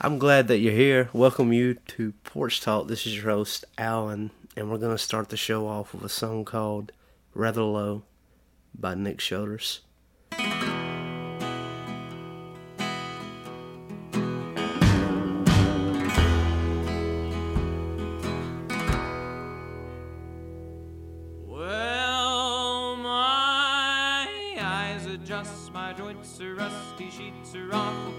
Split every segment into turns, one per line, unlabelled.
I'm glad that you're here. Welcome you to Porch Talk. This is your host, Alan, and we're going to start the show off with a song called Rather Low by Nick Shoulders.
Well, my eyes adjust, my joints are rusty, sheets are awful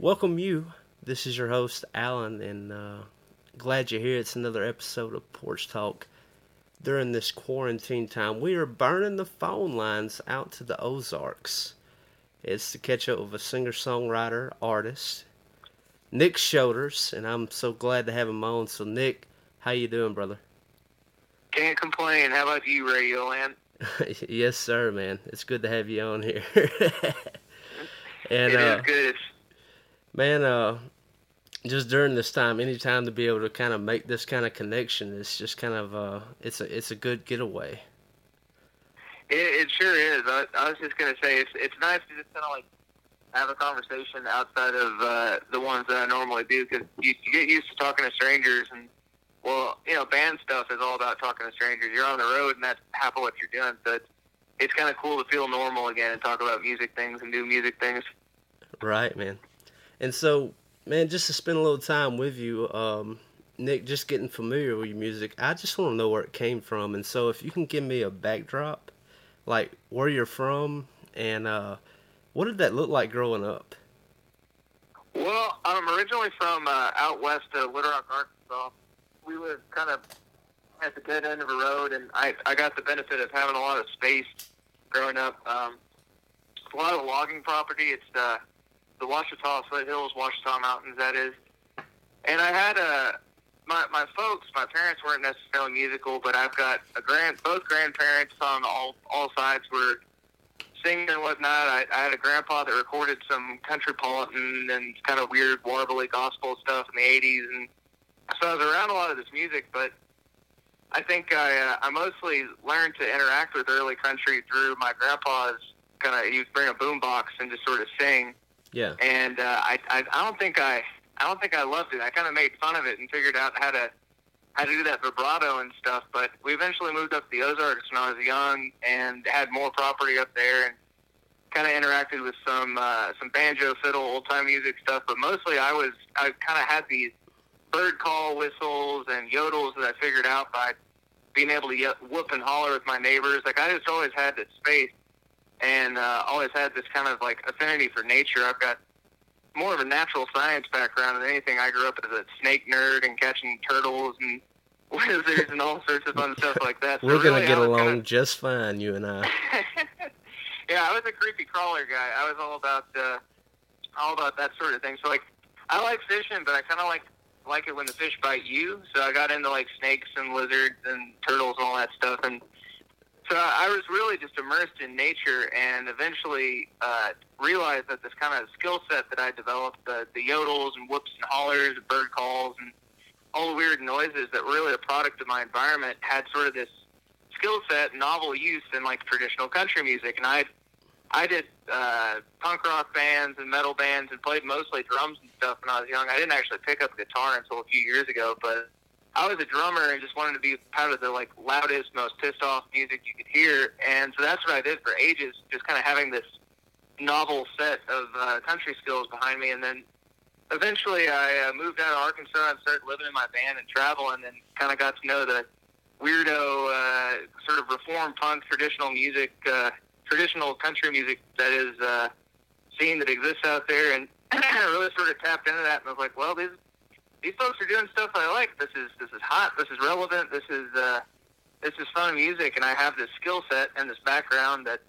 Welcome you.
This is your host, Alan, and uh, glad you're here. It's another episode of Porch Talk. During this quarantine time, we are burning the phone lines out to the Ozarks. It's to catch up with a singer songwriter, artist, Nick Shoulders, and I'm so glad to have him on. So, Nick, how you doing, brother?
Can't complain. How about you, Radio Land?
yes, sir, man. It's good to have you on here. and
It is
uh,
good. It's,
man, uh, just during this time, any time to be able to kind of make this kind of connection, it's just kind of uh, it's a it's a good getaway.
it, it sure is. I, I was just gonna say it's it's nice to just kind of like have a conversation outside of uh, the ones that I normally do because you, you get used to talking to strangers and well, you know, band stuff is all about talking to strangers. You're on the road and that's half of what you're doing. So it's it's kind of cool to feel normal again and talk about music things and do music things.
Right, man. And so, man, just to spend a little time with you, um, Nick, just getting familiar with your music, I just want to know where it came from. And so, if you can give me a backdrop, like where you're from, and uh, what did that look like growing up?
Well, I'm originally from uh, out west of Little Rock, Arkansas. We live kind of at the dead end of a road, and I I got the benefit of having a lot of space growing up. Um, it's a lot of logging property. It's the the Ouachita foothills, Ouachita Mountains, that is. And I had a my my folks, my parents weren't necessarily musical, but I've got a grand both grandparents on all all sides were singing and whatnot. I, I had a grandpa that recorded some countrypolitan and kind of weird warbly gospel stuff in the '80s, and so I was around a lot of this music. But I think I uh, I mostly learned to interact with early country through my grandpa's kind of he would bring a boombox and just sort of sing.
Yeah.
And uh, I, I I don't think I I don't think I loved it. I kind of made fun of it and figured out how to how to do that vibrato and stuff. But we eventually moved up to the Ozarks when I was young and had more property up there and kind of interacted with some uh, some banjo, fiddle, old time music stuff. But mostly I was I kind of had these bird call whistles and yodels that I figured out by being able to ye- whoop and holler with my neighbors. Like I just always had this space and uh, always had this kind of like affinity for nature. I've got more of a natural science background than anything. I grew up as a snake nerd and catching turtles and lizards and all sorts of fun stuff like that. So
We're gonna get along
Kind
just fine, you and I.
yeah, I was a creepy crawler guy. I was all about uh, all about that sort of thing. So like, I like fishing, but I kind of like like it when the fish bite you. So I got into like snakes and lizards and turtles and all that stuff and so I was really just immersed in nature, and eventually uh, realized that this kind of skill set that I developed, the, the yodels and whoops and hollers and bird calls and all the weird noises that were really a product of my environment, had sort of this skill set, novel use in like traditional country music. And I, I did uh, punk rock bands and metal bands and played mostly drums and stuff when I was young. I didn't actually pick up guitar until a few years ago, but I was a drummer and just wanted to be part of the like loudest, most pissed off music you could hear, and so that's what I did for ages, just kind of having this novel set of uh, country skills behind me, and then eventually I uh, moved out of Arkansas and started living in my van and traveling, and then kind of got to know the weirdo uh, sort of reform punk traditional music, uh, traditional country music that is uh, scene that exists out there, and I really sort of tapped into that, and I was like, well, these these folks are doing stuff I like. This is this is hot. This is relevant. This is uh, this is fun music, and I have this skill set and this background that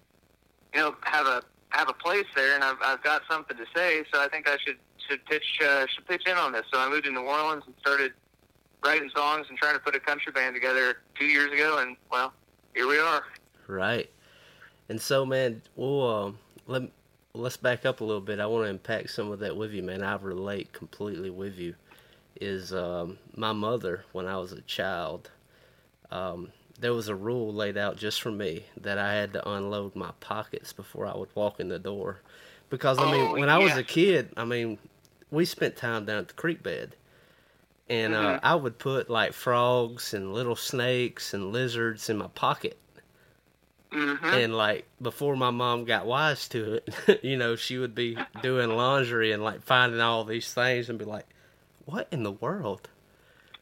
you know have a have a place there, and I've I've got something to say. So I think I should should pitch uh, should pitch in on this. So I moved to New Orleans and started writing songs and trying to put a country band together two years ago, and well, here we are.
Right. And so, man, we'll um, let let's back up a little bit. I want to unpack some of that with you, man. I relate completely with you. Is um, my mother when I was a child? Um, there was a rule laid out just for me that I had to unload my pockets before I would walk in the door, because I mean,
Oh,
when I was a kid, I mean, we spent time down at the creek bed, and uh,
Mhm.
I would put like frogs and little snakes and lizards in my pocket
Mm-hmm.
and like before my mom got wise to it, you know, she would be doing laundry and like finding all these things and be like, "What in the world?"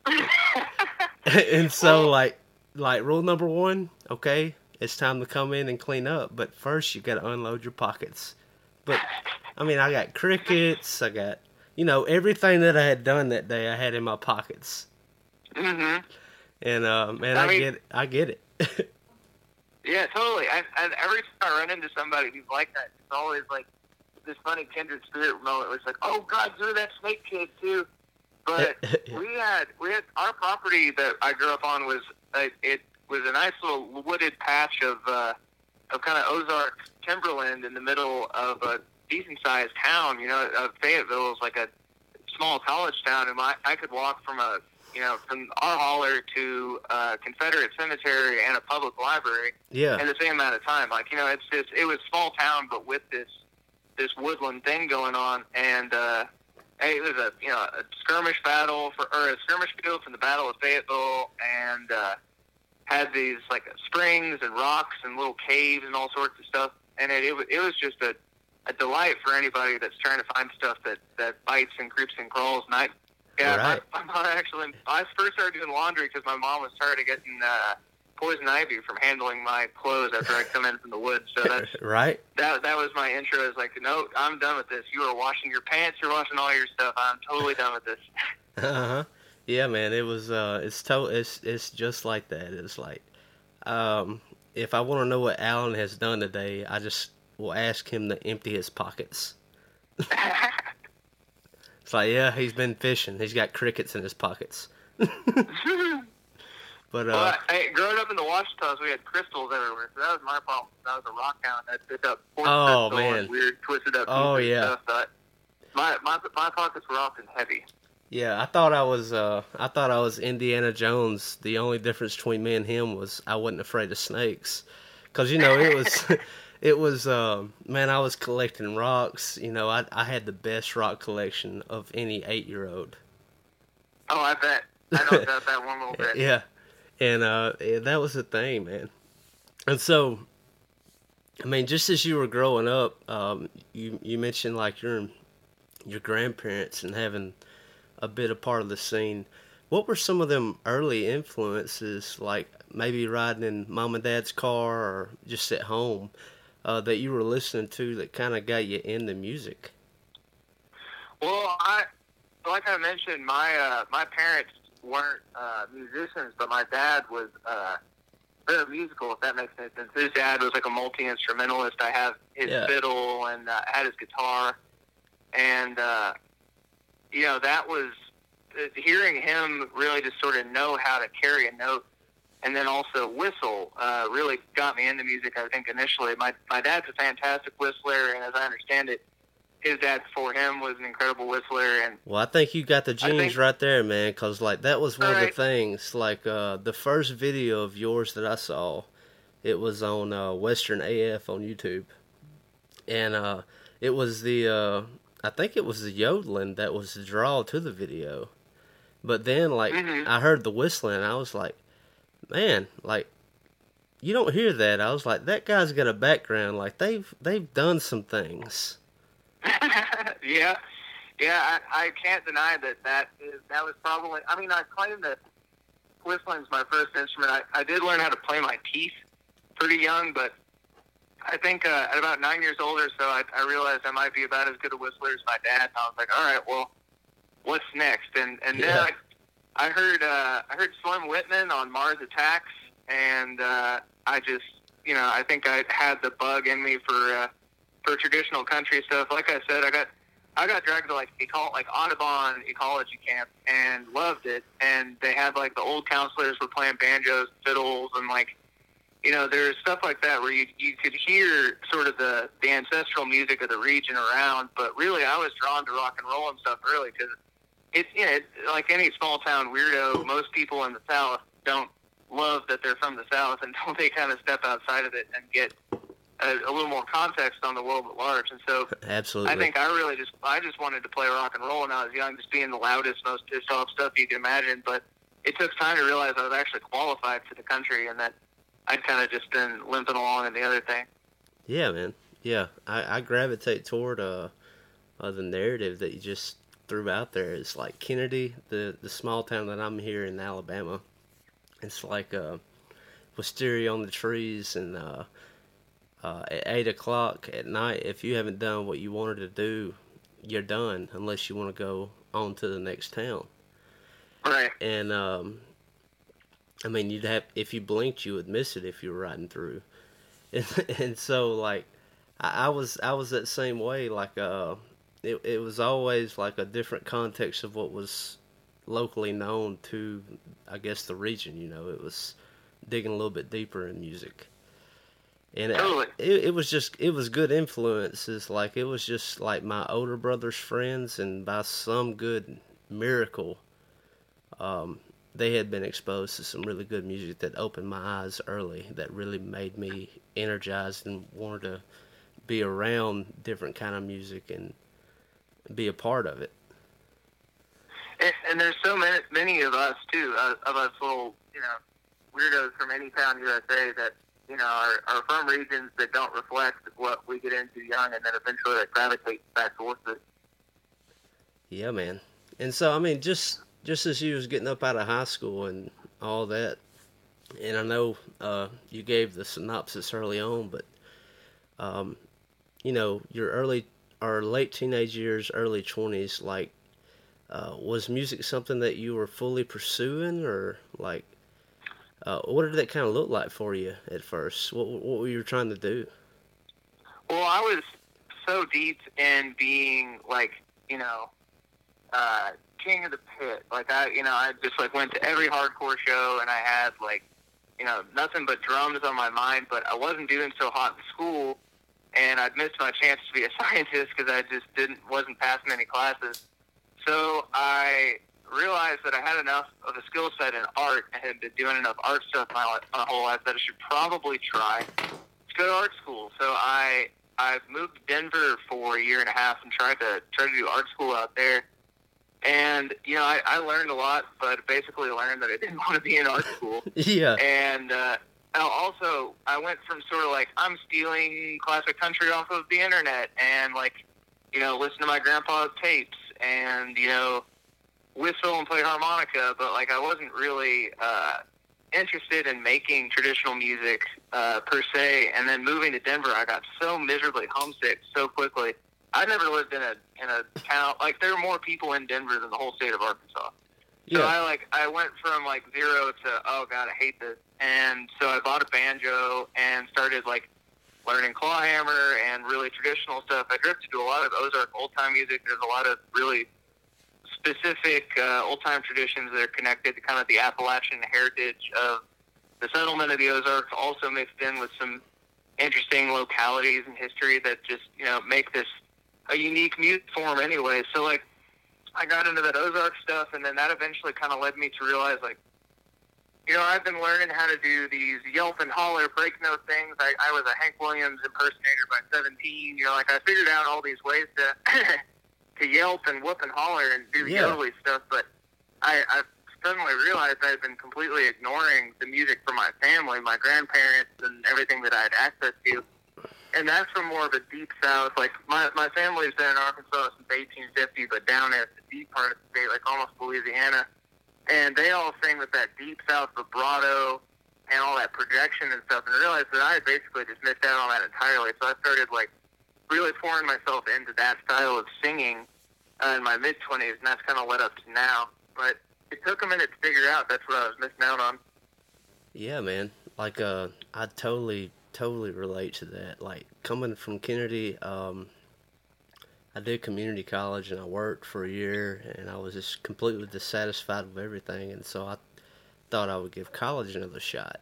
and so like like rule number 1, okay, it's time to come in and clean up, but first you got to unload your pockets. But I mean, I got crickets, I got you know, everything that I had done that day I had in my pockets.
mm-hmm.
And uh man,
I
I,
mean-
get it. I get it.
Yeah, totally. And, and every time I run into somebody who's like that, it's always like this funny kindred spirit moment. Where it's like, oh God, you're that snake kid too. But we had we had our property that I grew up on was uh, it was a nice little wooded patch of uh, of kind of Ozark timberland in the middle of a decent sized town. You know, uh, Fayetteville is like a small college town, and my, I could walk from a you know from our holler to a Confederate cemetery and a public library
yeah.
in the same amount of time. Like you know, it's just it was small town, but with this this woodland thing going on, and uh, it was a you know a skirmish battle for or a skirmish field from the Battle of Fayetteville, and uh, had these like springs and rocks and little caves and all sorts of stuff, and it it, wa- it was just a a delight for anybody that's trying to find stuff that that bites and creeps and crawls. And I, yeah,
Right.
my, my mom actually, I first started doing laundry because my mom was tired of getting uh, poison ivy from handling my clothes after I come in from the woods. So that's
right?
that that was my intro. Is like, no, I'm done with this. You are washing your pants. You're washing all your stuff. I'm totally done with this.
Uh huh. Yeah, man, it was. Uh, it's to- It's it's just like that. It's like, um, if I want to know what Alan has done today, I just will ask him to empty his pockets. It's like, yeah, he's been fishing. He's got crickets in his pockets. But uh,
well, hey, growing up in the Ouachitas, we had crystals everywhere, so that was my problem. I was a rock hound that picked up
Oh, man.
weird twisted up
Oh, yeah.
stuff. My my my pockets were often heavy.
yeah, I thought I was. Uh, I thought I was Indiana Jones. The only difference between me and him was I wasn't afraid of snakes, because you know it was. It was, um, man. I was collecting rocks. You know, I I had the best rock collection of any eight year old.
Oh, I bet. I know about that one little bit.
Yeah, and uh, that was the thing, man. And so, I mean, just as you were growing up, um, you you mentioned like your your grandparents and having a bit of part of the scene. What were some of them early influences, like maybe riding in mom and dad's car or just at home, uh, that you were listening to that kind of got you into music?
Well, I like I mentioned, my uh, my parents weren't uh, musicians, but my dad was uh, very musical. If that makes any sense. His dad was like a multi instrumentalist. I have his
Yeah.
fiddle and uh, I had his guitar, and uh, you know that was uh, hearing him really just sort of know how to carry a note. And then also whistle uh, really got me into music. I think initially, my my dad's a fantastic whistler, and as I understand it, his dad before him was an incredible whistler, and
Well, I think you got the genes
think-
right there, man. Cause like that was one of the things. Like uh, the first video of yours that I saw, it was on uh, Western AF on YouTube, and uh, it was the uh, I think it was the yodeling that was the draw to the video. But then like
Mhm.
I heard the whistling, and I was like, man, like you don't hear that. I was like, that guy's got a background. Like they've they've done some things.
Yeah, yeah, I, I can't deny that that is that was probably. I mean, I claim that whistling's my first instrument. I, I did learn how to play my teeth pretty young, but I think uh, at about nine years old or so, I, I realized I might be about as good a whistler as my dad. And I was like, all right, well, what's next? And and then I, I heard uh, I heard Slim Whitman on Mars Attacks, and uh, I just you know I think I had the bug in me for uh, for traditional country stuff. Like I said, I got I got dragged to like ecol- like Audubon ecology camp and loved it. And they had like the old counselors were playing banjos, fiddles, and like you know there's stuff like that where you you could hear sort of the the ancestral music of the region around. But really, I was drawn to rock and roll and stuff early because it's you know it's like any small town weirdo. Most people in the South don't love that they're from the South until they kind of step outside of it and get a, a little more context on the world at large. And so
Absolutely.
I think I really just I just wanted to play rock and roll when I was young, just being the loudest, most pissed off stuff you can imagine. But it took time to realize I was actually qualified for the country, and that I'd kind of just been limping along in the other thing.
Yeah, man. Yeah, I, I gravitate toward uh, uh the narrative that you just threw out there. It's like Kennedy, the the small town that I'm here in Alabama. It's like uh, wisteria on the trees, and uh, uh, at eight o'clock at night, if you haven't done what you wanted to do, you're done unless you want to go on to the next town.
Right.
And um, I mean, you'd have if you blinked, you would miss it if you were riding through. And, and so, like, I, I was I was that same way. Like, uh, it it was always like a different context of what was locally known to, I guess, the region. You know, it was digging a little bit deeper in music. And it-
Totally.
it, it was just it was good influences. Like it was just like my older brother's friends, and by some good miracle, um, they had been exposed to some really good music that opened my eyes early. That really made me energized and wanted to be around different kind of music and be a part of it.
And, and there's so many many of us too, uh, of us little you know weirdos from any town USA that you know are, are from regions that don't reflect what we get into young, and then eventually like gravitate back towards it.
Yeah, man. And so I mean, just just as you was getting up out of high school and all that, and I know uh, you gave the synopsis early on, but um, you know, your early or late teenage years, early twenties, like uh, was music something that you were fully pursuing, or like, uh, what did that kind of look like for you at first? What what were you trying to do?
Well, I was so deep in being like, you know, uh, king of the pit. Like I, you know, I just like went to every hardcore show, and I had like, you know, nothing but drums on my mind. But I wasn't doing so hot in school, and I'd missed my chance to be a scientist because I just didn't wasn't passing any classes. So I realized that I had enough of a skill set in art and had been doing enough art stuff my, my whole life that I should probably try to go to art school. So I I've moved to Denver for a year and a half and tried to try to do art school out there. And you know, I, I learned a lot, but basically learned that I didn't want to be in art school.
yeah.
And uh, also, I went from sort of like I'm stealing classic country off of the internet and like, you know, listen to my grandpa's tapes and you know, whistle and play harmonica, but like I wasn't really uh, interested in making traditional music uh, per se. And then moving to Denver, I got so miserably homesick so quickly. I never lived in a in a town like there are more people in Denver than the whole state of Arkansas. So I like I went from like zero to oh god I hate this, and so I bought a banjo and started like learning clawhammer and really traditional stuff. I drifted to a lot of Ozark old time music. There's a lot of really specific uh, old time traditions that are connected to kind of the Appalachian heritage of the settlement of the Ozarks, also mixed in with some interesting localities and history that just you know make this a unique music form anyway. So like I got into that Ozark stuff, and then that eventually kind of led me to realize, like, you know, I've been learning how to do these yelp and holler break note things. I, I was a Hank Williams impersonator by 17. You know, like I figured out all these ways to to yelp and whoop and holler and do the
Yeah.
yodely stuff, but I, I suddenly realized I had been completely ignoring the music from my family, my grandparents, and everything that I had access to and that's from more of a deep south. Like my my family's been in Arkansas since 1850, but down at the deep part of the state, like almost Louisiana, and they all sing with that deep south vibrato and all that projection and stuff. And I realized that I had basically just missed out on that entirely. So I started like really pouring myself into that style of singing uh, in my mid 20s, and that's kind of led up to now. But it took a minute to figure out that's what I was missing out on.
Yeah, man. Like, uh, I totally, totally relate to that. Like, coming from Kennedy, um, I did community college and I worked for a year and I was just completely dissatisfied with everything. And so I thought I would give college another shot.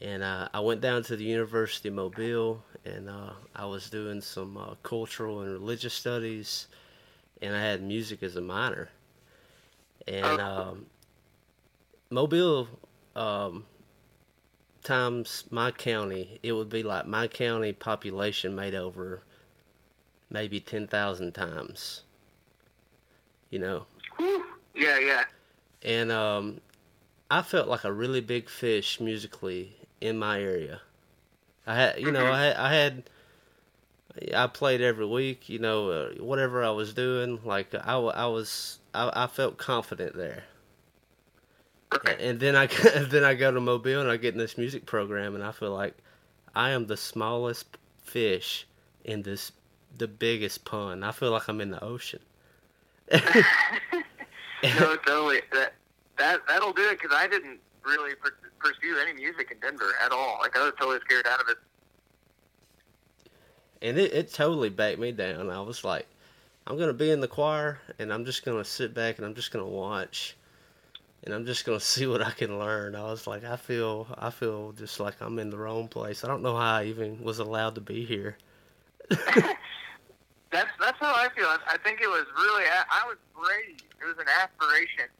And uh, I went down to the University of Mobile and uh, I was doing some uh, cultural and religious studies and I had music as a minor. And um, Mobile um, times my county, it would be like my county population made over maybe 10,000 times. You know?
Yeah, yeah.
And um, I felt like a really big fish musically in my area. I had, you know, I had, I had, I played every week. You know, uh, whatever I was doing, like I, I was, I, I felt confident there.
Okay.
And then I, then I go to Mobile and I get in this music program, and I feel like I am the smallest fish in this, the biggest pond. I feel like I'm in the ocean.
no, totally. That that that'll do it because I didn't really pursue any music in Denver at all. Like I was totally scared out of it.
and it, it totally backed me down. I was like, I'm gonna be in the choir, and I'm just gonna sit back and I'm just gonna watch, and I'm just gonna see what I can learn. I was like, I feel, I feel just like I'm in the wrong place. I don't know how I even was allowed to be here.
That's that's how I feel. I, think it was really. I, I was brave. It was an aspiration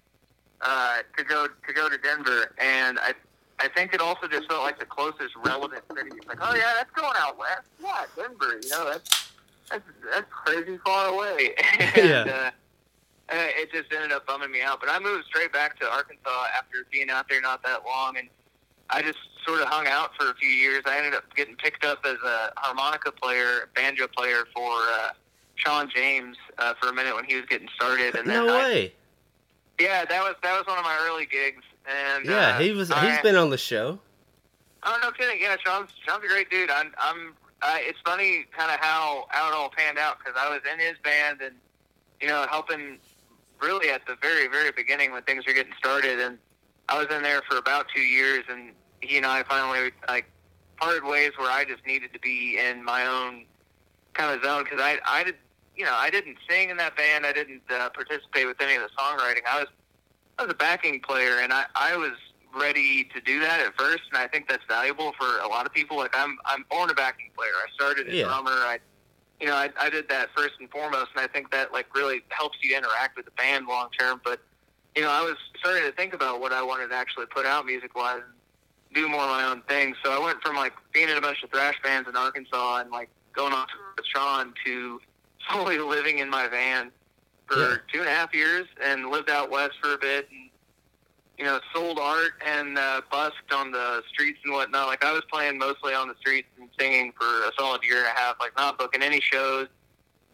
uh, to go to go to Denver, and I I think it also just felt like the closest relevant city. It's like, oh yeah, that's going out west. Yeah, Denver. You know, that's that's that's crazy far away. and,
Yeah.
uh, uh, it just ended up bumming me out. But I moved straight back to Arkansas after being out there not that long, and I just sort of hung out for a few years. I ended up getting picked up as a harmonica player, banjo player for uh, Sean James uh, for a minute when he was getting started. And then
no
I,
way.
yeah, that was that was one of my early gigs. And
Yeah,
uh,
he was.
I-
He's been on the show.
Oh no kidding! Yeah, Sean's Sean's a great dude. I'm I'm. Uh, it's funny kind of how how it all panned out because I was in his band and you know helping really at the very, very beginning when things were getting started, and I was in there for about two years, and he and I finally like parted ways where I just needed to be in my own kind of zone because I, I did, you know, I didn't sing in that band. I didn't uh, participate with any of the songwriting. I was, I was a backing player, and I, I was ready to do that at first, and I think that's valuable for a lot of people. Like I'm, I'm born a backing player. I started as
Yeah.
drummer. I, you know, I, I did that first and foremost, and I think that like really helps you interact with the band long term. But you know, I was starting to think about what I wanted to actually put out music wise and do more of my own thing. So I went from like being in a bunch of thrash bands in Arkansas and like going on tour with Sean to fully living in my van for
Yeah.
two and a half years and lived out west for a bit and you know sold art and uh, busked on the streets and whatnot. Like I was playing mostly on the streets and singing for a solid year and a half. Like not booking any shows,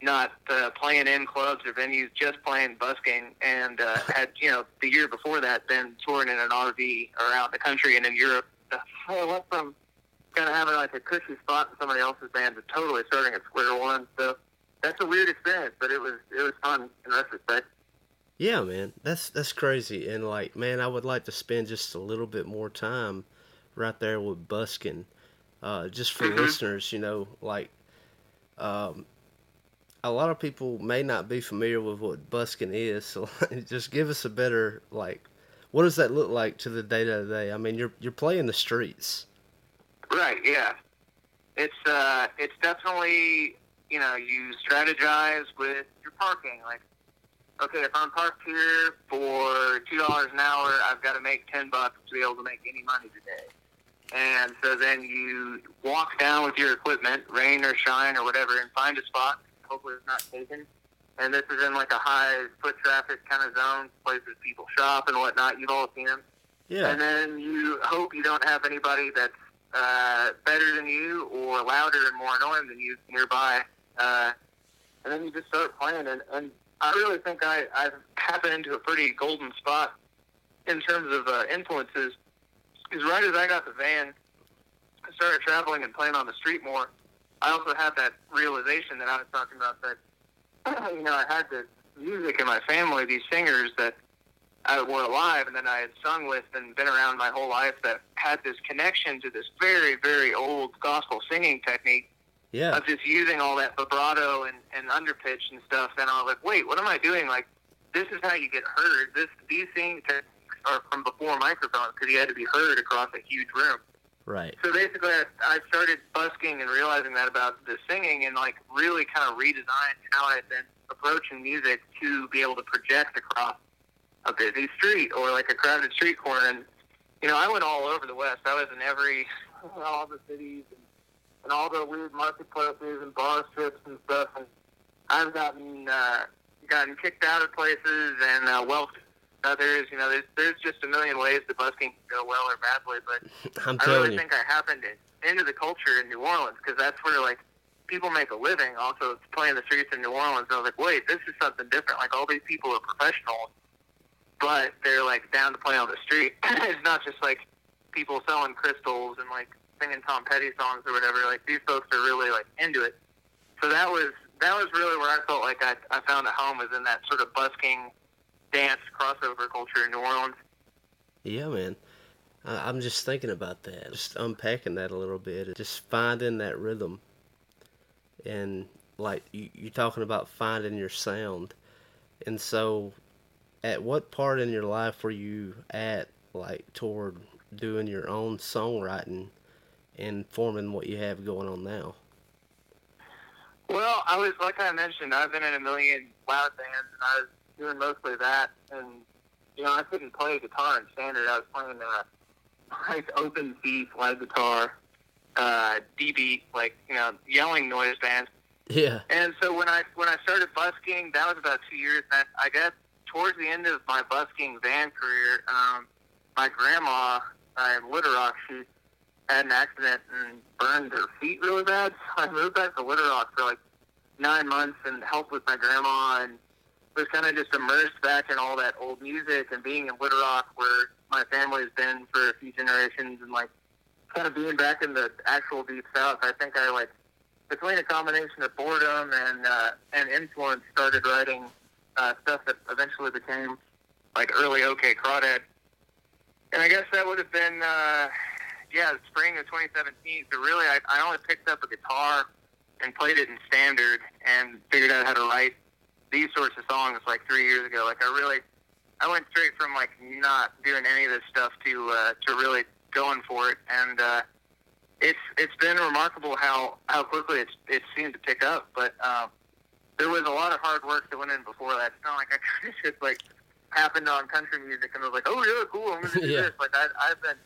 not uh, playing in clubs or venues, just playing busking. And uh, had you know the year before that been touring in an RV around the country and in Europe. So I went from kind of having like a cushy spot in somebody else's band to totally starting at square one. So that's a weird experience, but it was it was fun in retrospect.
Yeah, man, that's that's crazy, and like, man, I would like to spend just a little bit more time right there with busking, uh, just for
Mhm.
listeners, you know, like, um, a lot of people may not be familiar with what busking is, so just give us a better like, what does that look like to the day to day? I mean, you're you're playing the streets,
Right. Yeah. It's uh, it's definitely you know you strategize with your parking. Like, okay, if I'm parked here for two dollars an hour, I've got to make ten bucks to be able to make any money today. And so then you walk down with your equipment, rain or shine or whatever, and find a spot. Hopefully it's not taken. And this is in like a high foot traffic kind of zone, places people shop and whatnot. You've all seen them.
yeah,
And then you hope you don't have anybody that's uh, better than you or louder and more annoying than you nearby. Uh, and then you just start playing. And, and I really think I, I've happened into a pretty golden spot in terms of uh, influences. Because right as I got the van, I started traveling and playing on the street more. I also had that realization that I was talking about that, you know, I had this music in my family, these singers that I were alive and then I had sung with and been around my whole life that had this connection to this very, very old gospel singing technique
yeah,
of just using all that vibrato and, and underpitch and stuff. And I was like, wait, what am I doing? Like, this is how you get heard. This These things are from before microphones because you had to be heard across a huge room.
right,
So basically, I, I started busking and realizing that about the singing and like really kind of redesigned how I've been approaching music to be able to project across a busy street or like a crowded street corner. And you know, I went all over the West. I was in every all the cities and, and all the weird marketplaces and bar strips and stuff. And I've gotten uh, gotten kicked out of places and uh, well. Others, you know, there's, there's just a million ways that busking can go well or badly, but
I'm
I really
you,
think I happened in, into the culture in New Orleans because that's where like people make a living. Also, playing the streets in New Orleans. And I was like, wait, this is something different. Like all these people are professionals, but they're like down to play on the street. it's not just like people selling crystals and like singing Tom Petty songs or whatever. Like these folks are really like into it. So that was that was really where I felt like I, I found a home was in that sort of busking dance crossover culture in New Orleans.
Yeah, man. I'm just thinking about that, just unpacking that a little bit, just finding that rhythm, and like you, you're talking about finding your sound, and so, at what part in your life were you at, like toward doing your own songwriting, and forming what you have going on now?
Well, I was like I mentioned, I've been in a million loud bands, and I was doing mostly that. And you know, I couldn't play guitar in standard. I was playing uh, like open C slide guitar, uh, D beat, like you know, yelling noise bands.
Yeah,
And so when I when I started busking, that was about two years. And I guess towards the end of my busking van career, um, my grandma uh, Little Rock, she had an accident and burned her feet really bad. So I moved back to Little Rock for like nine months and helped with my grandma and was kind of just immersed back in all that old music and being in Little Rock where my family has been for a few generations and like kind of being back in the actual deep south. I think I like between a combination of boredom and uh, and influence started writing uh, stuff that eventually became like early OK Crawdad. And I guess that would have been, uh, yeah, spring of 2017. So really, I, I only picked up a guitar and played it in standard and figured out how to write these sorts of songs like three years ago. Like I really, I went straight from like not doing any of this stuff to uh, to really going for it, and uh, it's it's been remarkable how how quickly it's it seemed to pick up. But um, there was a lot of hard work that went in before that. It's not like I kind of just like happened on country music and was like, oh yeah, cool, I'm gonna do
Yeah.
this. Like I, I've been,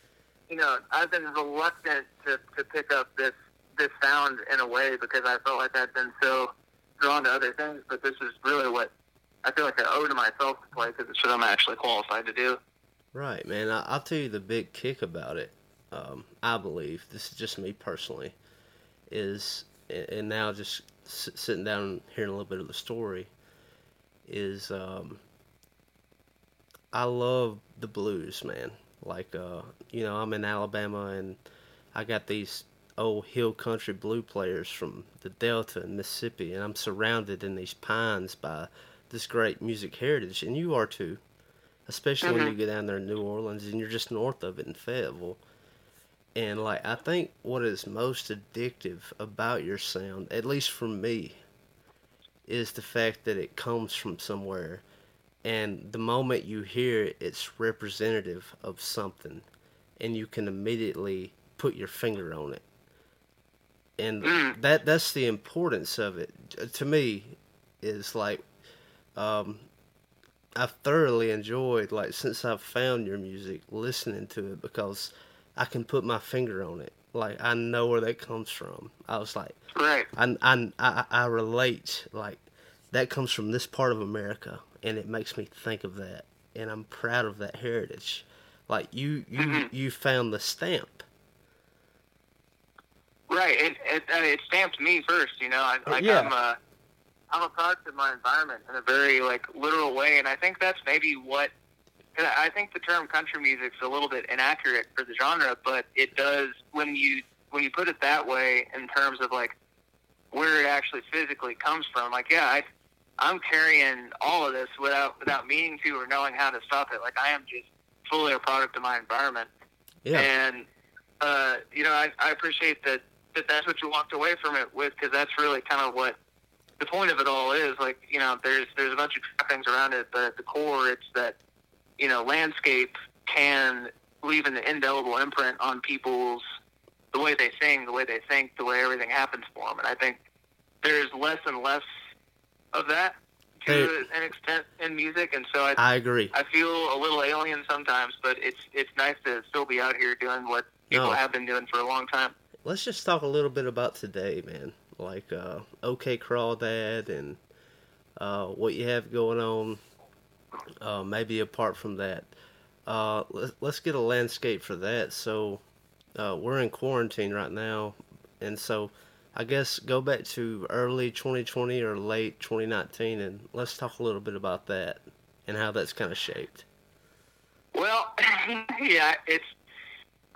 you know, I've been reluctant to to pick up this this sound in a way because I felt like I'd been so drawn to other things. But this is really what I feel like I owe to myself to play because it's what I'm actually qualified to do.
Right, man. I, I'll tell you the big kick about it. Um, I believe this is just me personally. Is and and now just sitting down and hearing a little bit of the story. Is um, I love the blues, man. Like uh, you know, I'm in Alabama and I got these old hill country blue players from the Delta and Mississippi, and I'm surrounded in these pines by this great music heritage, and you are too especially when
Mhm.
you get down there in New Orleans and you're just north of it in Fayetteville. And like I think what is most addictive about your sound, at least for me, is the fact that it comes from somewhere and the moment you hear it it's representative of something and you can immediately put your finger on it. And
Mm.
that that's the importance of it to me is like um I've thoroughly enjoyed like since I've found your music, listening to it because I can put my finger on it. Like I know where that comes from. I was like,
Right.
I I I, I relate. Like that comes from this part of America, and it makes me think of that, and I'm proud of that heritage. Like you you
Mhm.
you found the stamp.
Right. It it, uh, it stamped me first. You know, I, like
Yeah.
I'm a I'm a product of my environment in a very like literal way, and I think that's maybe what. I think the term country music's a little bit inaccurate for the genre, but it does when you when you put it that way in terms of like where it actually physically comes from. Like, yeah, I I'm carrying all of this without without meaning to or knowing how to stop it. Like, I am just fully a product of my environment.
Yeah,
And uh, you know, I, I appreciate that, that that's what you walked away from it with, because that's really kind of what the point of it all is. Like, you know, there's there's a bunch of trappings around it, but at the core, it's that you know, landscape can leave an indelible imprint on people's the way they sing, the way they think, the way everything happens for them. And I think there's less and less of that to an extent in music, and so I,
I agree.
I feel a little alien sometimes, but it's it's nice to still be out here doing what people
No.
have been doing for a long time.
Let's just talk a little bit about today, man. Like uh, OK Crawdad and uh, what you have going on. Uh, maybe apart from that, uh, let's, let's get a landscape for that. So uh, we're in quarantine right now, and so I guess go back to early 2020 or late 2019, and let's talk a little bit about that and how that's kind of shaped.
Well, yeah, it's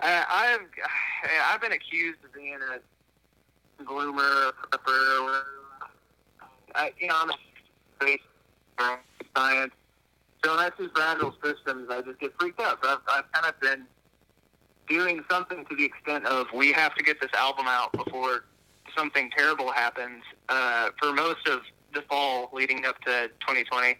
uh, I've I've been accused of being a gloomer, a prepper. I, you know, I'm a science. So when I see fragile systems, I just get freaked out. So I've, I've kind of been doing something to the extent of we have to get this album out before something terrible happens uh, for most of the fall leading up to 2020.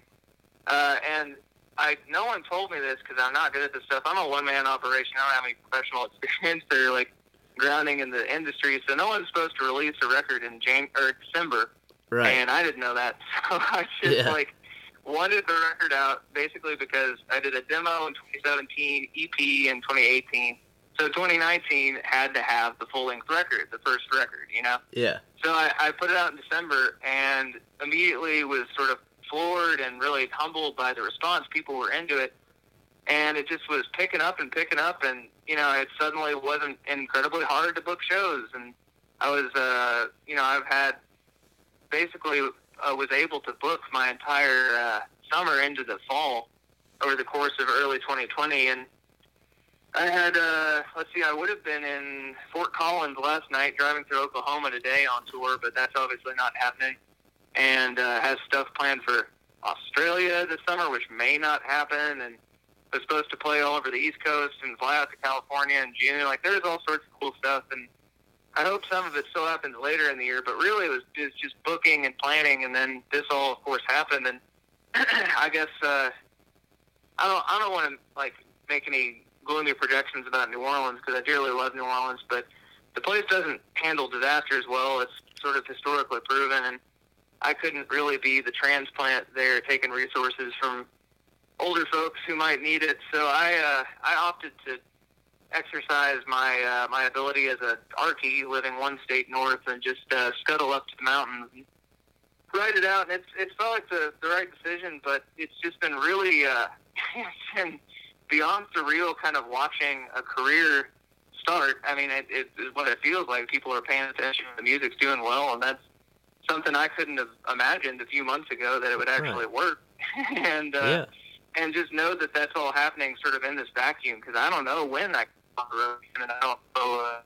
Uh, and I no one told me this because I'm not good at this stuff. I'm a one man operation. I don't have any professional experience or like grounding in the industry. So no one's supposed to release a record in Jan or December,
Right.
and I didn't know that. So I just
Yeah.
like wanted the record out basically because I did a demo in 2017, EP in 2018. So 2019 had to have the full length record, the first record, you know.
yeah.
So I, I put it out in December and immediately was sort of floored and really humbled by the response. People were into it. And it just was picking up and picking up. And, you know, it suddenly wasn't incredibly hard to book shows. And I was, uh, you know, I've had basically uh, was able to book my entire uh, summer into the fall over the course of early 2020. And I had, uh, let's see, I would have been in Fort Collins last night, driving through Oklahoma today on tour, but that's obviously not happening. And uh, has stuff planned for Australia this summer, which may not happen, and was supposed to play all over the East Coast and fly out to California in June. Like there's all sorts of cool stuff, and I hope some of it still happens later in the year. But really, it was just, just booking and planning, and then this all, of course, happened. And I guess uh, I don't I don't want to like make any gloomy projections about New Orleans because I dearly love New Orleans, but the place doesn't handle disasters well. It's sort of historically proven, and I couldn't really be the transplant there, taking resources from older folks who might need it. So I uh, I opted to exercise my uh, my ability as a Arkie living one state north and just uh, scuttle up to the mountains and write it out. And it's it's felt like the the right decision, but it's just been really uh, it's been beyond surreal, kind of watching a career start. I mean, it, it is what it feels like. People are paying attention. The music's doing well, and that's something I couldn't have imagined a few months ago that it would actually
Right.
work. and uh,
yeah.
and just know that that's all happening sort of in this vacuum because I don't know when I on the road and I don't know uh,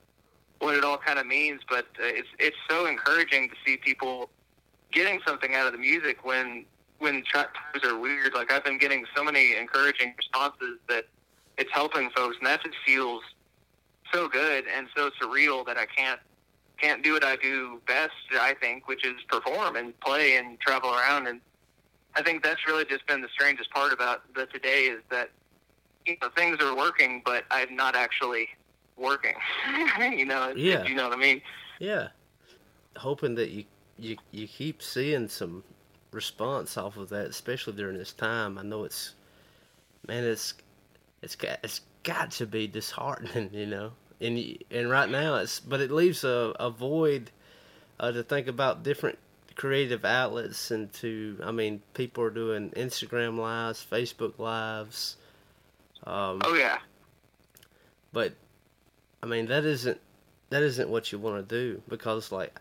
what it all kind of means, but uh, it's it's so encouraging to see people getting something out of the music when when times are weird. Like I've been getting so many encouraging responses that it's helping folks, and that just feels so good and so surreal that I can't can't do what I do best. I think, which is perform and play and travel around and I think that's really just been the strangest part about the today is that you know things are working, but I'm not actually working. you know,
Yeah.
you know what I mean.
Yeah. Hoping that you, you you keep seeing some response off of that, especially during this time. I know it's man, it's it's got it's got to be disheartening, you know. And and right now it's but it leaves a, a void uh, to think about different creative outlets and to I mean people are doing Instagram lives, Facebook lives. Um,
Oh yeah,
but I mean that isn't that isn't what you want to do because like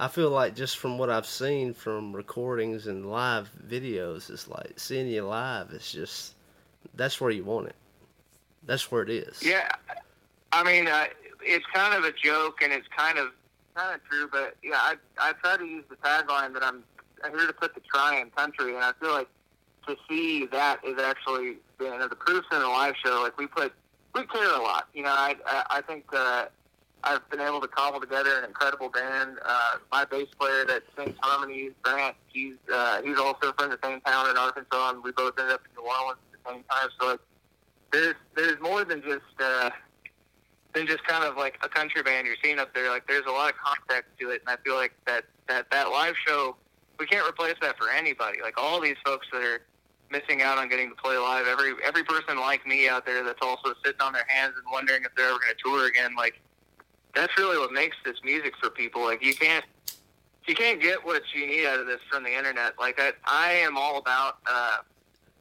I feel like just from what I've seen from recordings and live videos, it's like seeing you live. It's just that's where you want it. That's where it is.
yeah. I mean, uh, it's kind of a joke, and it's kind of kind of true. But yeah, I I try to use the tagline that I'm I'm here to put the try in country, and I feel like to see that is actually you know the proofs in the live show. Like we put we care a lot. You know, I I, I think uh, I've been able to cobble together an incredible band. Uh, my bass player that sings harmonies, Grant, he's uh, he's also from the same town in Arkansas, and we both ended up in New Orleans at the same time. So like, there's there's more than just uh, than just kind of like a country band you're seeing up there. Like there's a lot of context to it, and I feel like that that that live show we can't replace that for anybody. Like all these folks that are missing out on getting to play live. Every every person like me out there that's also sitting on their hands and wondering if they're ever going to tour again. Like that's really what makes this music for people. Like you can't you can't get what you need out of this from the internet. Like I I am all about uh,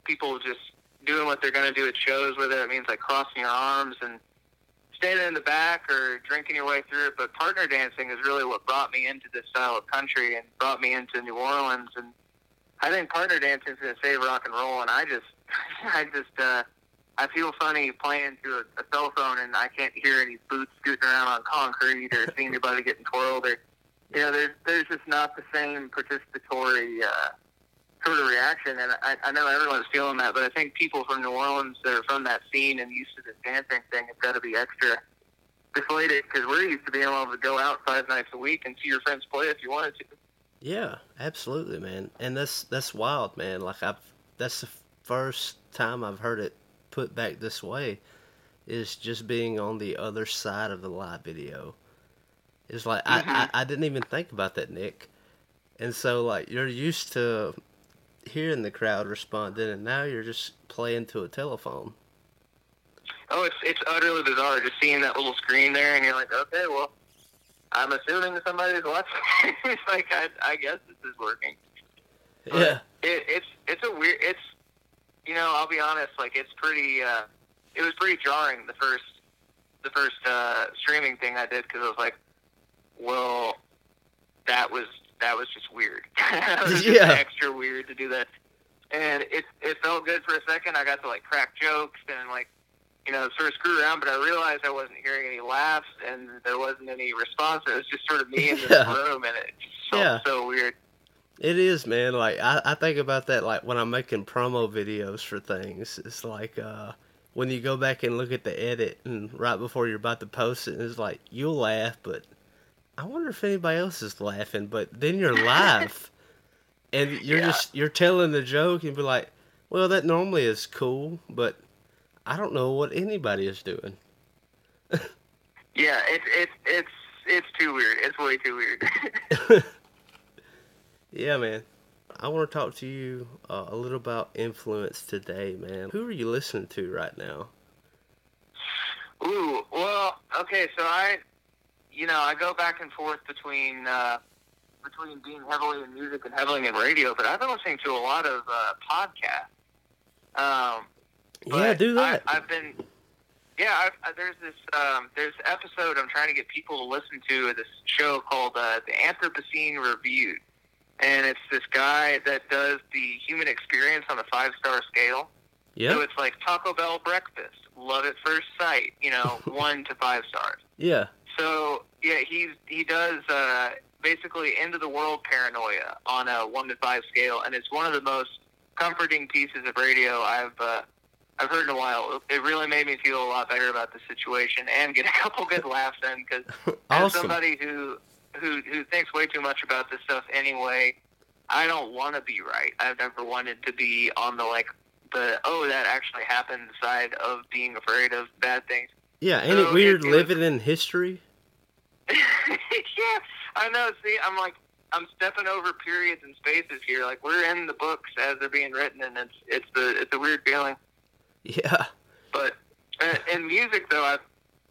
people just doing what they're to do at shows, whether it means like crossing your arms and standing in the back or drinking your way through it. But partner dancing is really what brought me into this style of country and brought me into New Orleans. And I think partner dancing is going to save rock and roll. And I just, I just, uh, I feel funny playing through a, a cell phone and I can't hear any boots scooting around on concrete or see anybody getting twirled or, you know, there's there's just not the same participatory uh, sort of reaction. And I, I know everyone's feeling that, but I think people from New Orleans that are from that scene and used to this dancing thing have got to be extra deflated because we're used to being able to go out five nights a week and see your friends play if you wanted to.
Yeah, absolutely, man. And that's that's wild, man. Like I've that's the first time I've heard it put back this way is just being on the other side of the live video. It's like I, I mm-hmm. I didn't even think about that, Nick. And so like you're used to hearing the crowd responding and now you're just playing to a telephone.
Oh, it's it's utterly bizarre just seeing that little screen there, and you're like, okay, well, I'm assuming somebody's watching. it's like I, I guess this is working. But
Yeah.
it, it's it's a weird. It's you know, I'll be honest. Like it's pretty. Uh, it was pretty jarring the first the first uh, streaming thing I did because I was like, well, that was that was just weird. it was just extra weird to do that. And it it felt good for a second. I got to like crack jokes and like you know sort of screw around, but I realized I wasn't hearing any laughs and there wasn't any response. It was just sort of me in this
Yeah.
room, and it just felt
Yeah.
so weird.
It is, man. Like I, I think about that like when I'm making promo videos for things. It's like uh when you go back and look at the edit and right before you're about to post it, it's like you'll laugh, but I wonder if anybody else is laughing. But then you're live, and you're
Yeah.
just you're telling the joke and be like, well, that normally is cool, but I don't know what anybody is doing.
Yeah, it's it's it's it's too weird. It's way too weird.
Yeah, man. I want to talk to you uh, a little about influence today, man. Who are you listening to right now?
Ooh, well, okay, so I, you know, I go back and forth between uh, between being heavily in music and heavily in radio, but I've been listening to a lot of uh, podcasts. Um,
Yeah, do that.
I, I've been, yeah. I've, I, there's this um, there's episode I'm trying to get people to listen to of this show called uh, the Anthropocene Reviewed, and it's this guy that does the human experience on a five star scale.
Yeah.
So it's like Taco Bell breakfast, love at first sight, you know, one to five stars.
yeah,
So yeah, he's he does uh, basically end of the world paranoia on a one to five scale, and it's one of the most comforting pieces of radio I've uh, I've heard in a while. It really made me feel a lot better about the situation and get a couple good laughs in because as
awesome.
somebody who who who thinks way too much about this stuff anyway, I don't want to be right. I've never wanted to be on the like the oh that actually happened side of being afraid of bad things.
Yeah, ain't
So
it weird
it- it was-
living in history?
yeah, I know. See, I'm like I'm stepping over periods and spaces here. Like we're in the books as they're being written, and it's it's the it's a weird feeling.
Yeah,
But uh, in music, though, I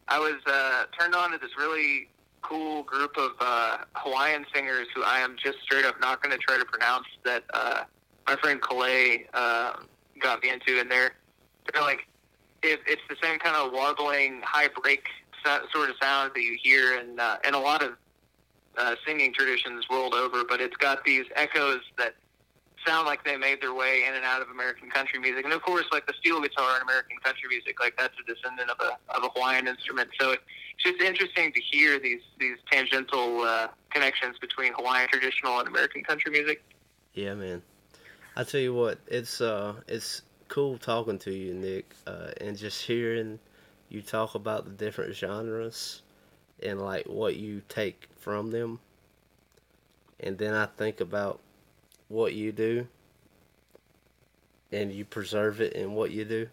I was uh, turned on to this really cool group of uh, Hawaiian singers who I am just straight up not going to try to pronounce. That uh, my friend Calais uh, got me into, and they're they're like it, it's the same kind of warbling, high break sort of sound that you hear in uh, in a lot of uh, singing traditions world over. But it's got these echoes that sound like they made their way in and out of American country music. And of course, like the steel guitar in American country music, like that's a descendant of a of a Hawaiian instrument. So it's just interesting to hear these these tangential uh, connections between Hawaiian traditional and American country music.
yeah, man. I tell you what, it's uh, it's cool talking to you, Nick, uh, and just hearing you talk about the different genres and like what you take from them, and then I think about what you do, and you preserve it in what you do.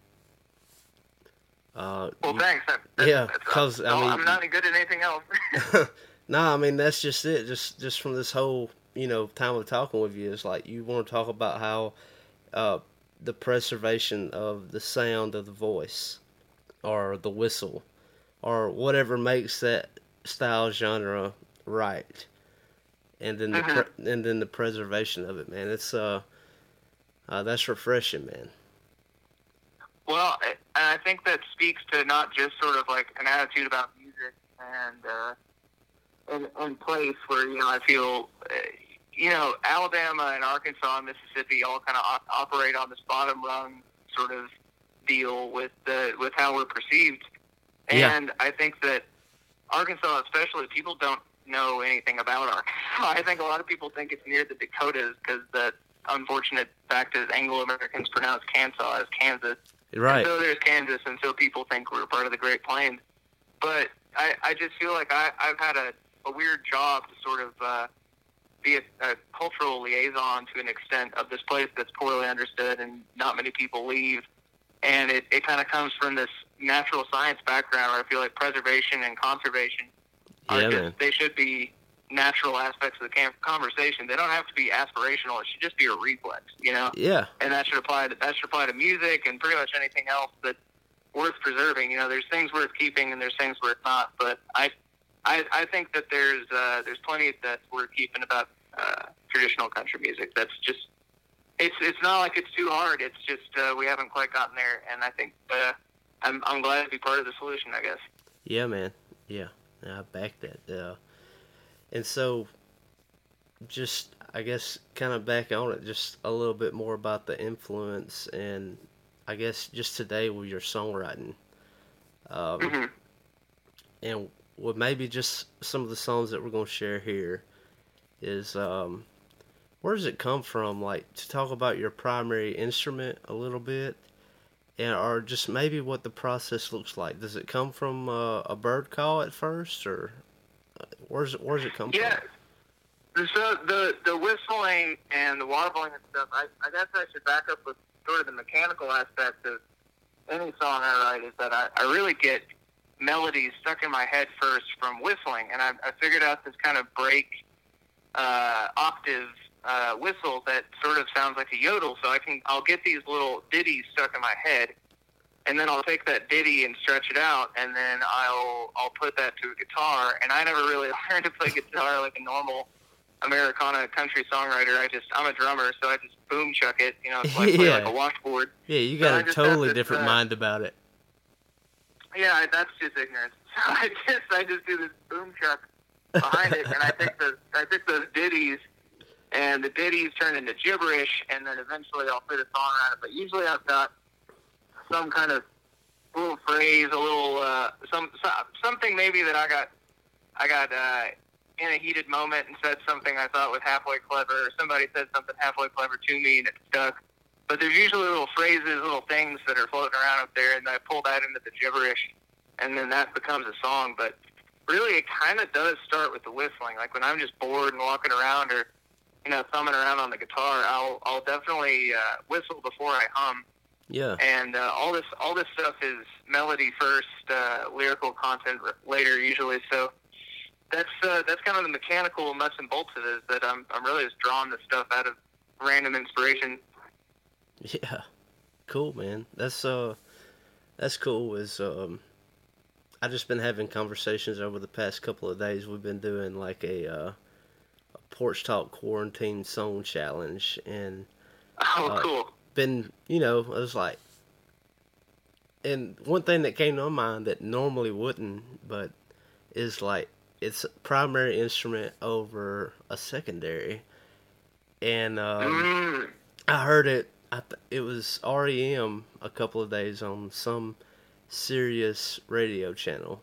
Uh,
Well,
you-
thanks. That, that,
Yeah,
that's-
'cause, I mean-
I'm not any good at anything else.
no, I mean that's just it. Just just from this whole you know time of talking with you, it's like you want to talk about how uh, the preservation of the sound of the voice, or the whistle, or whatever makes that style genre right, and then the
Mhm.
pre- and then the preservation of it, man. It's uh, uh that's refreshing, man.
Well, I- and I think that speaks to not just sort of like an attitude about music and uh, and, and place where you know I feel uh, you know Alabama and Arkansas and Mississippi all kind of op- operate on this bottom rung sort of deal with the with how we're perceived,
Yeah.
and I think that Arkansas, especially, people don't know anything about Arkansas. I think a lot of people think it's near the Dakotas because the unfortunate fact is Anglo Americans pronounce Kansas as Kansas.
Right.
So there's Kansas, and so people think we're part of the Great Plains. But I, I just feel like I, I've had a, a weird job to sort of uh, be a, a cultural liaison to an extent of this place that's poorly understood and not many people leave. And it, it kind of comes from this natural science background where I feel like preservation and conservation
Yeah,
just, they should be natural aspects of the conversation. They don't have to be aspirational. It should just be a reflex, you know?
Yeah.
and that should apply to that should apply to music and pretty much anything else that's worth preserving. You know, there's things worth keeping and there's things worth not. But I, I, I think that there's uh, there's plenty that's worth keeping about uh, traditional country music. That's just it's it's not like it's too hard. It's just uh, we haven't quite gotten there, and I think uh, I'm I'm glad to be part of the solution. I guess.
Yeah, man. Yeah, I back that. Uh, and so, just I guess kind of back on it, just a little bit more about the influence, and I guess just today with your songwriting, um,
Mhm.
and with maybe just some of the songs that we're gonna share here, is um, where does it come from? Like to talk about your primary instrument a little bit, and or just maybe what the process looks like. Does it come from uh, a bird call at first, or uh, where's it where's it come
Yeah.
from?
Yeah, so the the whistling and the warbling and stuff, I, I guess I should back up with sort of the mechanical aspect of any song I write is that I, I really get melodies stuck in my head first from whistling, and I, I figured out this kind of break uh, octave uh, whistle that sort of sounds like a yodel. So I can I'll get these little ditties stuck in my head, and then I'll take that ditty and stretch it out, and then I'll I'll put that to a guitar. And I never really learned to play guitar like a normal Americana country songwriter. I just I'm a drummer, so I just boom chuck it. You know, it's like, play like a washboard.
Yeah, you
So
got a totally different
uh,
mind about it.
Yeah, that's just ignorance. So I just I just do this boom chuck behind it, and I think the I think those ditties, and the ditties turn into gibberish, and then eventually I'll fit a song around it. But usually I've got some kind of little phrase, a little uh, some so- something maybe that I got I got uh, in a heated moment and said something I thought was halfway clever, or somebody said something halfway clever to me and it stuck. But there's usually little phrases, little things that are floating around up there, and I pull that into the gibberish, and then that becomes a song. But really, it kind of does start with the whistling. Like when I'm just bored and walking around, or you know, thumbing around on the guitar, I'll I'll definitely uh, whistle before I hum
Yeah,
and uh, all this all this stuff is melody first, uh, lyrical content r- later usually. So that's uh, that's kind of the mechanical nuts and bolts of it. Is that I'm I'm really just drawing this stuff out of random inspiration.
yeah, cool, man. That's uh, that's cool. Is um, I just been having conversations over the past couple of days. We've been doing like a uh, a porch talk quarantine song challenge, and
Oh,
Uh,
cool.
been you know I was like, and one thing that came to my mind that normally wouldn't, but is like it's a primary instrument over a secondary, and um,
Mm,
I heard it. I th- it was REM a couple of days on some Sirius radio channel,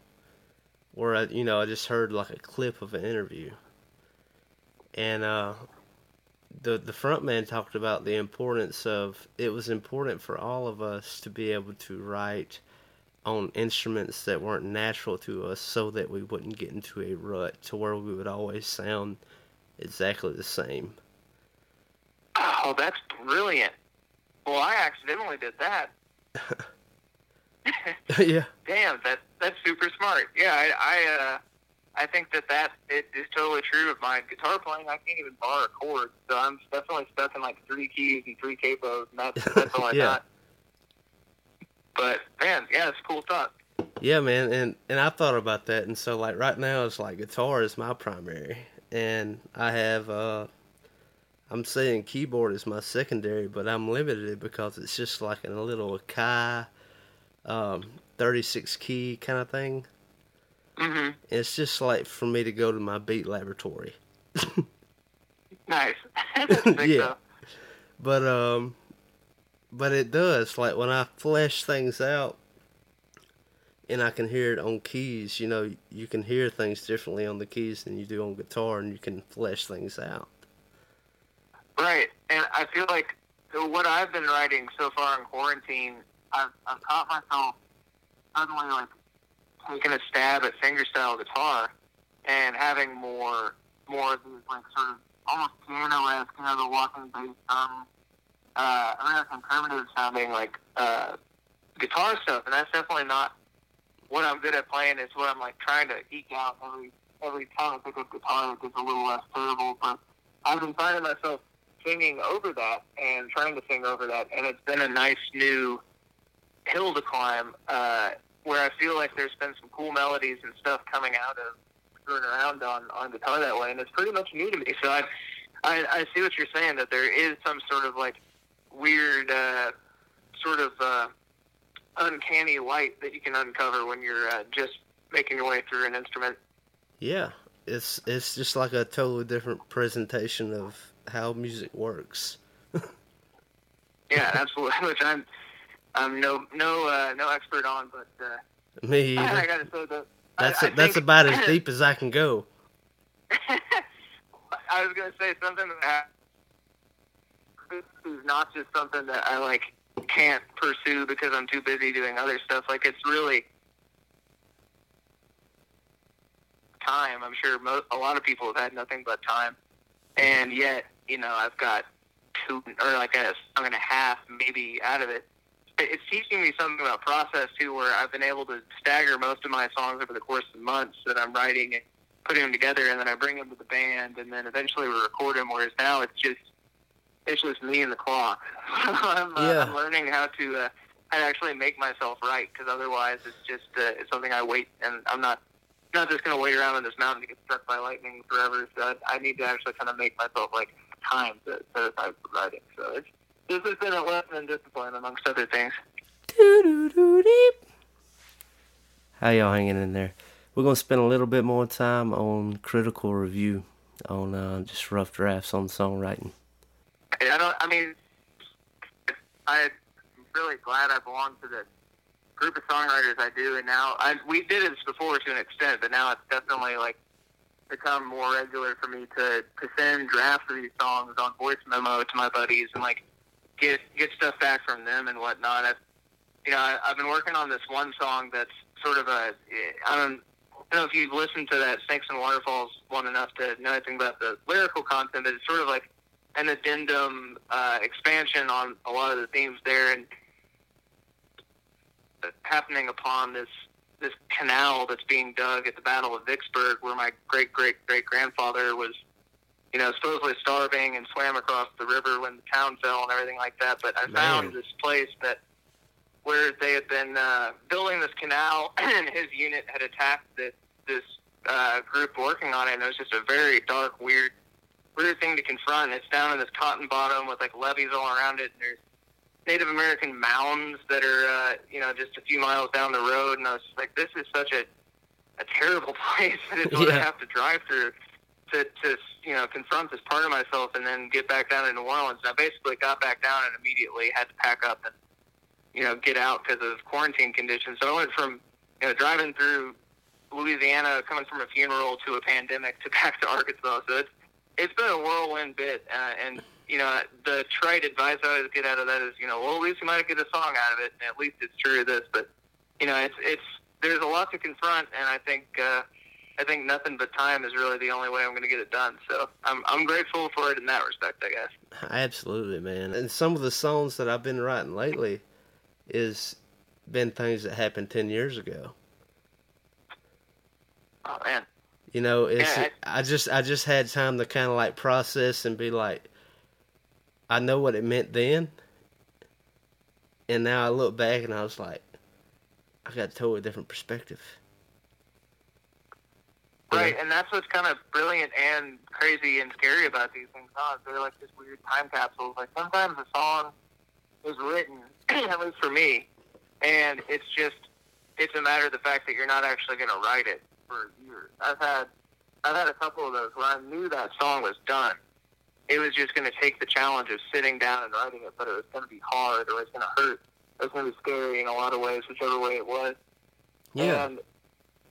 where I, you know, I just heard like a clip of an interview, and uh, the the front man talked about the importance of it was important for all of us to be able to write on instruments that weren't natural to us, so that we wouldn't get into a rut to where we would always sound exactly the same.
oh, that's brilliant. Well, I accidentally did that.
yeah.
Damn, that that's super smart. Yeah, I I, uh, I think that that it is totally true of my guitar playing. I can't even bar a chord, so I'm definitely stuck in like three keys and three capos, and that's that's all I
Yeah.
got. But man, yeah, it's cool thought.
Yeah, man, and and I thought about that, and so like right now it's like guitar is my primary, and I have uh, I'm saying keyboard is my secondary, but I'm limited because it's just like a little Kai, um, 36 key kind of thing.
Hmm
It's just like for me to go to my beat laboratory,
Nice.
Yeah.
though.
but um, but it does like when I flesh things out. And I can hear it on keys. You know, you can hear things differently on the keys than you do on guitar, and you can flesh things out.
Right, and I feel like so what I've been writing so far in quarantine, I've, I've caught myself suddenly like taking a stab at fingerstyle guitar and having more more of these like sort of almost piano-esque, you know, the walking bass um, uh, American primitive sounding like uh, guitar stuff, and that's definitely not what I'm good at playing. It's what I'm like trying to eke out every every time I pick up guitar. It gets a little less terrible, but I've been finding myself singing over that and trying to sing over that, and it's been a nice new hill to climb uh, where I feel like there's been some cool melodies and stuff coming out of screwing around on on guitar that way, and it's pretty much new to me. So I I, I see what you're saying that there is some sort of like weird uh, sort of uh, uncanny light that you can uncover when you're uh, just making your way through an instrument.
Yeah, it's it's just like a totally different presentation of how music works.
Yeah, absolutely. Which I'm I'm no no uh, no expert on, but uh,
Me,
I
either.
gotta say that
that's
I
that's
think-
about as deep as I can go.
I was gonna say something that this is not just something that I like can't pursue because I'm too busy doing other stuff. Like it's really time. I'm sure most, a lot of people have had nothing but time, and yet you know I've got two or like a song and a half maybe out of it. It's teaching me something about process too, where I've been able to stagger most of my songs over the course of months that I'm writing and putting them together, and then I bring them to the band, and then eventually we record them. Whereas now it's just it's just me and the clock. I'm, uh,
Yeah.
I'm learning how to uh, how to actually make myself right because otherwise it's just uh, it's something I wait and I'm not not just going to wait around on this mountain to get struck by lightning forever. So I, I need to actually kind of make myself like time to set aside for writing. So it's this has been a lesson in discipline amongst other things.
How y'all hanging in there? We're gonna spend a little bit more time on critical review, on uh, just rough drafts on songwriting.
I don't. I mean, I'm really glad I belong to the group of songwriters I do, and now I, we did this before to an extent, but now it's definitely like become more regular for me to to send drafts of these songs on voice memo to my buddies and like get get stuff back from them and whatnot. I've, you know, I, I've been working on this one song that's sort of a I don't. I don't know if you've listened to that Snakes and Waterfalls one enough to know anything about the lyrical content, but it's sort of like an addendum uh, expansion on a lot of the themes there, and happening upon this this canal that's being dug at the Battle of Vicksburg, where my great great great grandfather was, you know, supposedly starving and swam across the river when the town fell and everything like that. But I
Man.
found this place that where they had been uh, building this canal, and his unit had attacked this this uh, group working on it, and it was just a very dark, weird weird thing to confront. It's down in this cotton bottom with like levees all around it, and there's Native American mounds that are uh, you know just a few miles down the road, and I was just like, this is such a a terrible place that it's what I
Yeah.
have to drive through to to you know confront this part of myself and then get back down to New Orleans. And I basically got back down and immediately had to pack up and you know get out because of quarantine conditions. So I went from you know driving through Louisiana, coming from a funeral to a pandemic to back to Arkansas. So it's it's been a whirlwind bit, uh, and you know the trite advice I always get out of that is you know well at least you might get a song out of it, and at least it's true of this. But you know it's it's there's a lot to confront, and I think uh, I think nothing but time is really the only way I'm going to get it done. So I'm I'm grateful for it in that respect, I guess.
Absolutely, man. And some of the songs that I've been writing lately is been things that happened ten years ago.
Oh man,
You know, it's
Yeah,
I just I just had time to kind of like process and be like, I know what it meant then, and now I look back and I was like, I got a totally different perspective.
Right, and that's what's kind of brilliant and crazy and scary about these things. Huh? They're like just weird time capsules. Like sometimes a song is written, at least for me, and it's just it's a matter of the fact that you're not actually going to write it for years. I've had I've had a couple of those where I knew that song was done. It was just going to take the challenge of sitting down and writing it, but it was going to be hard or it's going to hurt. It was going to be scary in a lot of ways, whichever way it was.
Yeah,
And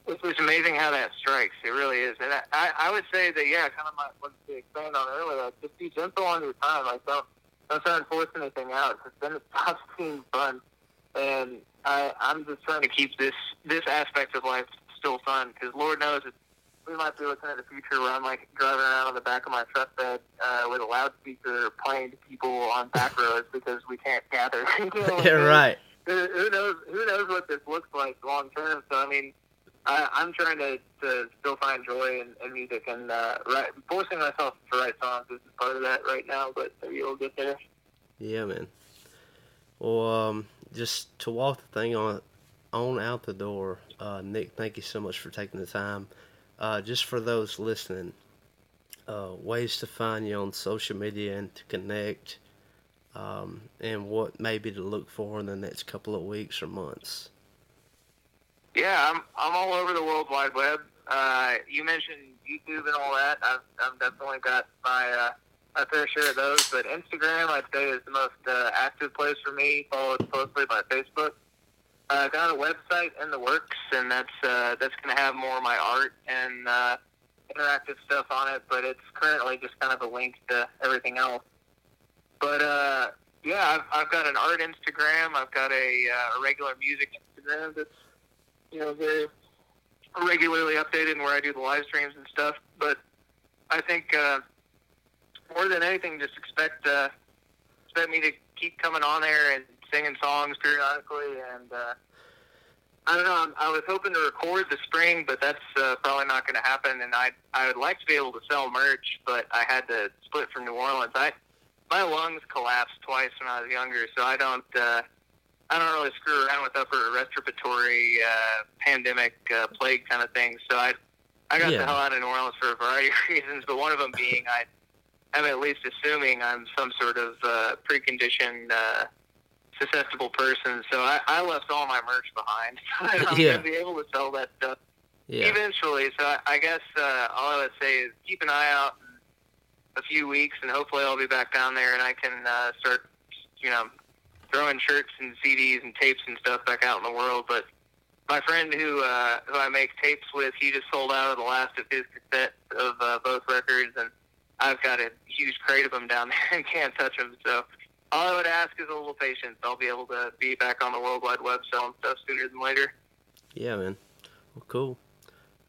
it's just amazing how that strikes. It really is. And I, I, I would say that, yeah, kind of my, what to expand on earlier, like, just be gentle on your time. Like, don't, don't try and force anything out because then it stops being fun. And I, I'm just trying to keep this, this aspect of life still fun because Lord knows it, we might be looking at a future where I'm like driving around on the back of my truck bed uh, with a loudspeaker playing to people on back roads because we can't gather. You know
yeah, right.
who who knows who knows what this looks like long term. So I mean, I, I'm trying to, to still find joy in, in music and uh, write, forcing myself to write songs is part of that right now. But we'll get there.
Yeah, man. Well, um, just to walk the thing on on out the door, uh, Nick, thank you so much for taking the time. Uh, just for those listening, uh, ways to find you on social media and to connect, um, and what maybe to look for in the next couple of weeks or months.
Yeah, I'm I'm all over the World Wide Web. Uh, you mentioned YouTube and all that. I've, I've definitely got my uh, my fair share of those. But Instagram, I'd say, is the most uh, active place for me, followed closely by Facebook. Uh, got a website in the works, and that's uh, that's going to have more of my art and uh, interactive stuff on it. But it's currently just kind of a link to everything else. But uh, yeah, I've, I've got an art Instagram. I've got a, uh, a regular music Instagram that's you know very regularly updated and where I do the live streams and stuff. But I think uh, more than anything, just expect uh, expect me to keep coming on there and singing songs periodically. And uh, I don't know. I'm, I was hoping to record the spring, but that's uh, probably not going to happen. And I I would like to be able to sell merch, but I had to split from New Orleans. I my lungs collapsed twice when I was younger, so I don't. Uh, I don't really screw around with upper respiratory uh, pandemic uh, plague kind of things. So I I got
Yeah.
the hell out of New Orleans for a variety of reasons, but one of them being I am at least assuming I'm some sort of uh, preconditioned uh, susceptible person. So I, I left all my merch behind. So I'm
Yeah.
to be able to sell that stuff
Yeah.
eventually. So I, I guess uh, all I would say is keep an eye out in a few weeks, and hopefully I'll be back down there and I can uh, start, you know, throwing shirts and CDs and tapes and stuff back out in the world. But my friend who uh, who I make tapes with, he just sold out of the last of his cassettes of uh, both records, and I've got a huge crate of them down there and can't touch them. So all I would ask is a little patience. I'll be able to be back on the World Wide Web selling stuff sooner than later.
Yeah, man. Well, cool.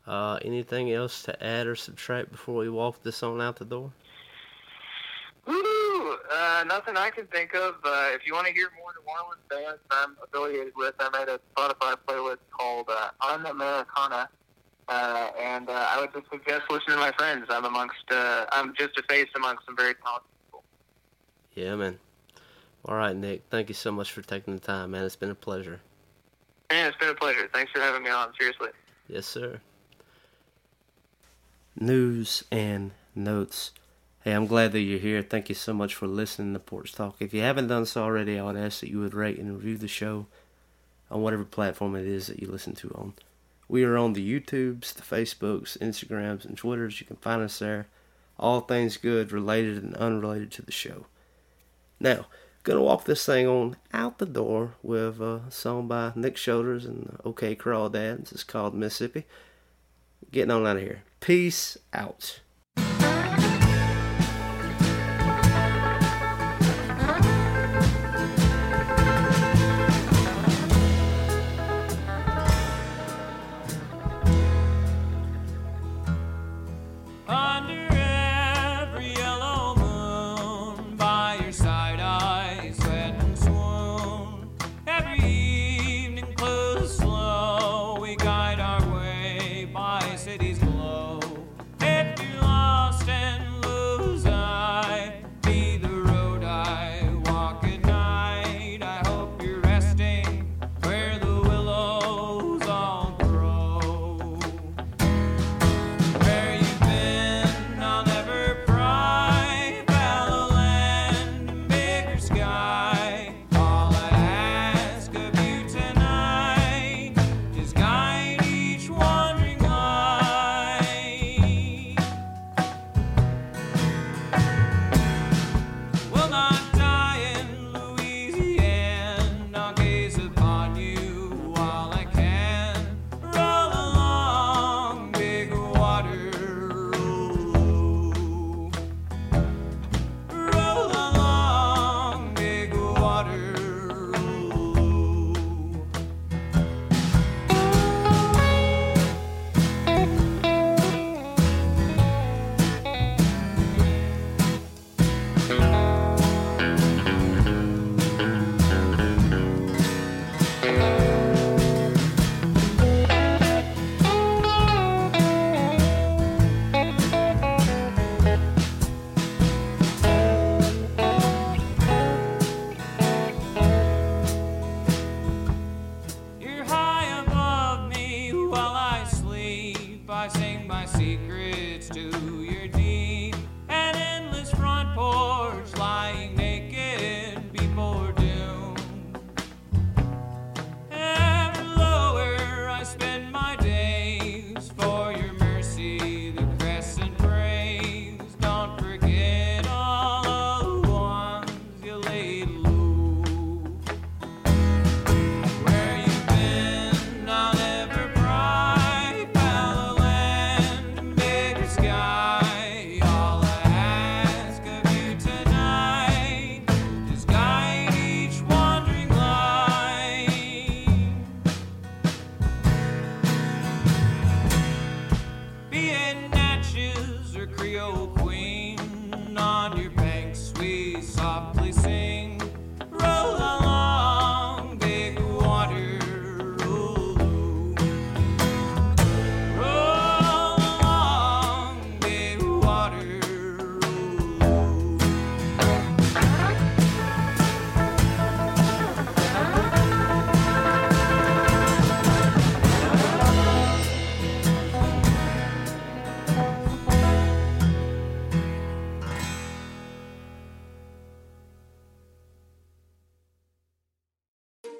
Uh, anything else to add or subtract before we walk this on out the door?
Woo! Uh, nothing I can think of. Uh, if you want to hear more New Orleans bands I'm affiliated with, I made a Spotify playlist called uh, Un-Americana. Uh, and uh, I would just suggest listening to my friends. I'm amongst, uh, I'm just a face amongst some very talented people.
Yeah, man. All right, Nick. Thank you so much for taking the time, man. It's been a pleasure.
Yeah, it's been a pleasure. Thanks for having me on. Seriously.
Yes, sir. News and notes. Hey, I'm glad that you're here. Thank you so much for listening to Porch Talk. If you haven't done so already, I would ask that you would rate and review the show on whatever platform it is that you listen to on. We are on the YouTubes, the Facebooks, Instagrams, and Twitters. You can find us there. All things good, related and unrelated to the show. Now, gonna walk this thing on out the door with a song by Nick Shoulders and OK Crawdads. It's called Mississippi. Getting on out of here. Peace out.